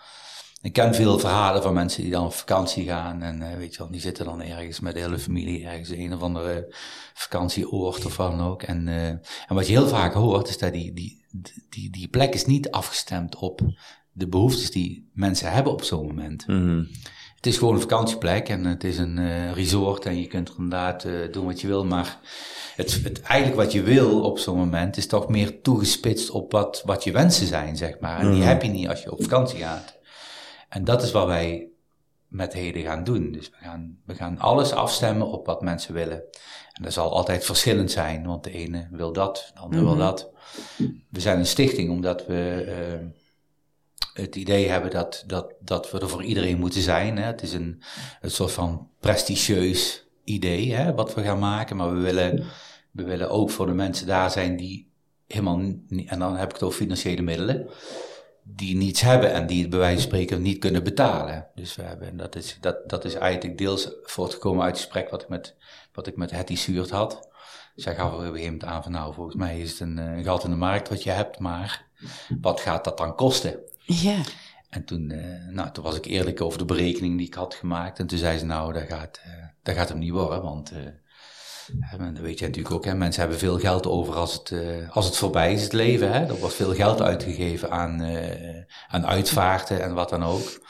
Ik ken veel verhalen van mensen die dan op vakantie gaan en uh, weet je wel, die zitten dan ergens met de hele familie ergens in een of andere vakantieoord of wat dan ook. En, uh, en wat je heel vaak hoort is dat die, die, die, die plek is niet afgestemd op de behoeftes die mensen hebben op zo'n moment. -hmm. Het is gewoon een vakantieplek en het is een uh, resort en je kunt inderdaad uh, doen wat je wil. Maar het, het, eigenlijk wat je wil op zo'n moment is toch meer toegespitst op wat, wat je wensen zijn, zeg maar. En die mhm. heb je niet als je op vakantie gaat. En dat is wat wij met heden gaan doen. Dus we gaan, we gaan alles afstemmen op wat mensen willen. En dat zal altijd verschillend zijn, want de ene wil dat, de andere wil mhm. dat. We zijn een stichting omdat we... Uh, het idee hebben dat, dat, dat we er voor iedereen moeten zijn. Hè. Het is een, een soort van prestigieus idee hè, wat we gaan maken, maar we willen, we willen ook voor de mensen daar zijn die helemaal niet, en dan heb ik het over financiële middelen, die niets hebben en die het bij wijze van spreken niet kunnen betalen. Dus we hebben, dat, is, dat, dat is eigenlijk deels voortgekomen uit het gesprek wat ik met, wat ik met Hetty Suurt had. Zij gaf er op een gegeven aan van nou, volgens mij is het een, een gat in de markt wat je hebt, maar wat gaat dat dan kosten? Ja. En toen, uh, nou, toen was ik eerlijk over de berekening die ik had gemaakt. En toen zei ze, nou, dat gaat, uh, dat gaat hem niet worden. Want, uh, dat weet je natuurlijk ook, hè, mensen hebben veel geld over als het, als het voorbij is, het leven. Hè. Er wordt veel geld uitgegeven aan, aan uitvaarten en wat dan ook.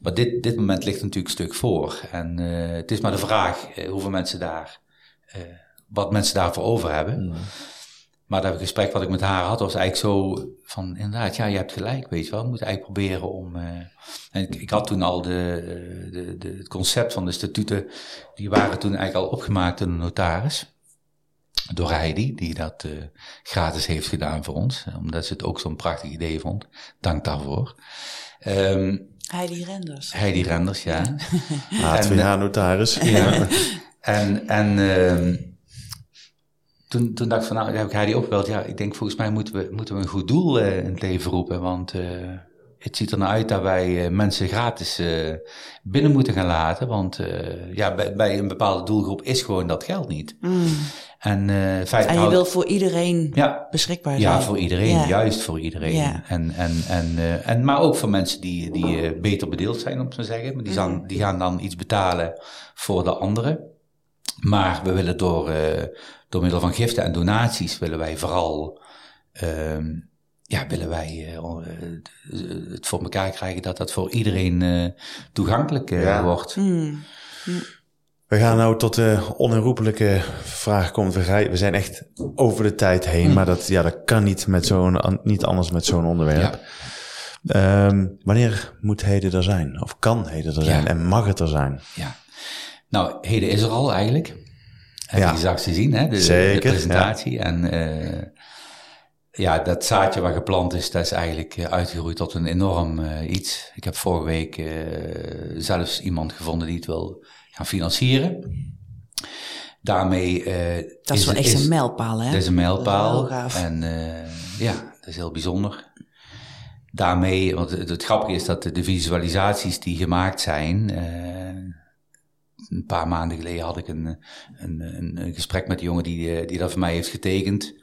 Maar dit, dit moment ligt natuurlijk een stuk voor. En het is maar de vraag hoeveel mensen daar, wat mensen daarvoor over hebben. Mm. Maar dat gesprek wat ik met haar had, was eigenlijk zo van, inderdaad, ja, je hebt gelijk, weet je wel. We moeten eigenlijk proberen om... Uh, en ik, ik, had toen al de, de, de, het concept van de statuten, die waren toen eigenlijk al opgemaakt door de notaris. Door Heidi, die dat uh, gratis heeft gedaan voor ons. Omdat ze het ook zo'n prachtig idee vond. Dank daarvoor. Um, Heidi Renders. Heidi Renders, ja. HVH-notaris. ja. en... en um, toen, toen dacht ik van, nou, heb ik die opgebeld. Ja, ik denk volgens mij moeten we, moeten we een goed doel uh, in het leven roepen. Want uh, het ziet er nou uit dat wij uh, mensen gratis binnen moeten gaan laten. Want ja, bij, bij, een bepaalde doelgroep is gewoon dat geld niet. Mm. En, je wil voor iedereen ja, beschikbaar zijn. Ja, voor iedereen. Juist voor iedereen. Ja. En, en, en, en, maar ook voor mensen die, die beter bedeeld zijn, om te zeggen. Maar die, gaan, mm. die gaan dan iets betalen voor de anderen. Maar we willen door, door middel van giften en donaties willen wij vooral, uh, ja, willen wij uh, het voor elkaar krijgen dat dat voor iedereen uh, toegankelijk ja. wordt. Mm. We gaan nou tot de onherroepelijke vraag komen. We zijn echt over de tijd heen, mm. maar dat, ja, dat kan niet, met zo'n, niet anders met zo'n onderwerp. Ja. Um, wanneer moet heden er zijn? Of kan heden er zijn? Ja. En mag het er zijn? Ja. Nou, heden is er al eigenlijk. Heb ja. je straks gezien, hè? De, Zeker, de presentatie. En uh, ja, dat zaadje wat geplant is, dat is eigenlijk eh, uitgegroeid tot een enorm uh, iets. Ik heb vorige week uh, zelfs iemand gevonden die het wil gaan financieren. Daarmee. dat is wel echt een mijlpaal, hè? Dat is een mijlpaal. En ja, dat is heel bijzonder. Daarmee, want het, het, grappige is dat de visualisaties die gemaakt zijn een paar maanden geleden had ik een, een, een, een gesprek met een jongen die, eh, die dat voor mij heeft getekend.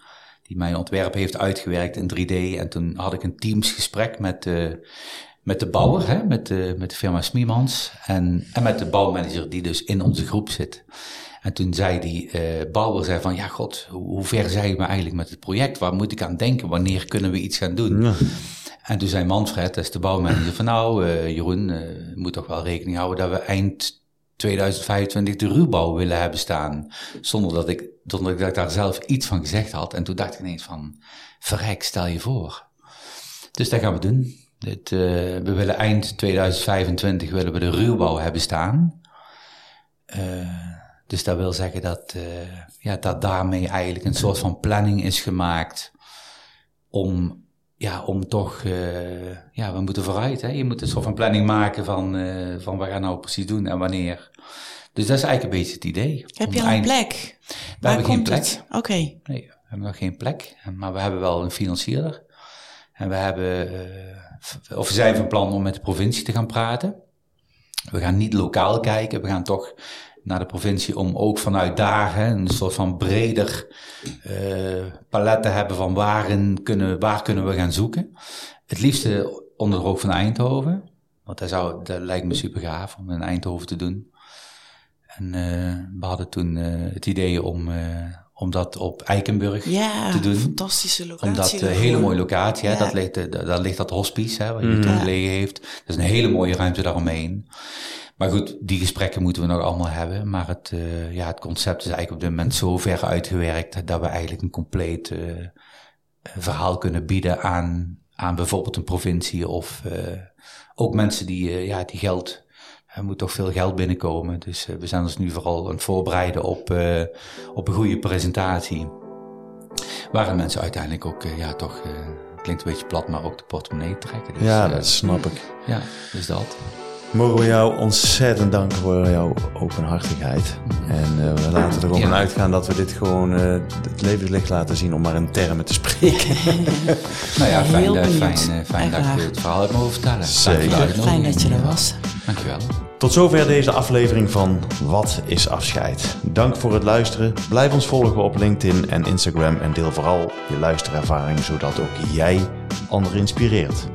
Die mijn ontwerp heeft uitgewerkt in 3D. En toen had ik een teamsgesprek met, uh, met de bouwer, hè, met, de, met de firma Smiemans. En, en met de bouwmanager die dus in onze groep zit. En toen zei die uh, bouwer zei van, ja god, hoe, hoe ver zijn we eigenlijk met het project? Waar moet ik aan denken? Wanneer kunnen we iets gaan doen? Ja. En toen zei Manfred, dat is de bouwmanager, van nou uh, Jeroen, uh, moet toch wel rekening houden dat we eind 2025 de ruwbouw willen hebben staan. Zonder dat ik, zonder dat ik daar zelf iets van gezegd had. En toen dacht ik ineens van, verrek, stel je voor. Dus dat gaan we doen. Dit, uh, we willen eind 2025 willen we de ruwbouw hebben staan. Uh, dus dat wil zeggen dat, uh, ja, dat daarmee eigenlijk een soort van planning is gemaakt om, ja, om toch, ja, we moeten vooruit. Hè? Je moet een soort van planning maken van, van wat gaan nou precies doen en wanneer. Dus dat is eigenlijk een beetje het idee. Heb je al een plek? We Waar hebben geen plek. Oké. Nee, we hebben nog geen plek. Maar we hebben wel een financierder. En we hebben, uh, of we zijn van plan om met de provincie te gaan praten. We gaan niet lokaal kijken, we gaan toch naar de provincie om ook vanuit daar hè, een soort van breder uh, palet te hebben van waarin kunnen, waar kunnen we gaan zoeken. Het liefste onder de rook van Eindhoven. Want dat, zou, dat lijkt me super gaaf om in Eindhoven te doen. En uh, we hadden toen uh, het idee om, uh, om dat op Eikenburg ja, te doen. fantastische locatie. Omdat een hele mooie locatie, hè, ja. dat ligt, daar ligt dat hospice, hè, waar je mm. toen gelegen heeft. Dat is een hele mooie ruimte daaromheen. Maar goed, die gesprekken moeten we nog allemaal hebben. Maar het, ja, het concept is eigenlijk op dit moment zo ver uitgewerkt dat we eigenlijk een compleet verhaal kunnen bieden aan, aan bijvoorbeeld een provincie of ook mensen die, ja, die geld er moet toch veel geld binnenkomen. Dus we zijn ons nu vooral aan het voorbereiden op, op een goede presentatie. Waarin mensen uiteindelijk ook, ja, toch, klinkt een beetje plat, maar ook de portemonnee trekken. Dus, ja, dat snap ik. Ja, dus dat. Mogen we jou ontzettend danken voor jouw openhartigheid. En we laten er gewoon ja. uitgaan dat we dit gewoon het levenslicht laten zien om maar in termen te spreken. nou ja, fijn, fijn, fijn, fijn dat je het verhaal hebt mogen vertellen. Zeker. Fijn dat je er was. Dankjewel. Tot zover deze aflevering van Wat is afscheid? Dank voor het luisteren. Blijf ons volgen op LinkedIn en Instagram en deel vooral je luisterervaring zodat ook jij anderen inspireert.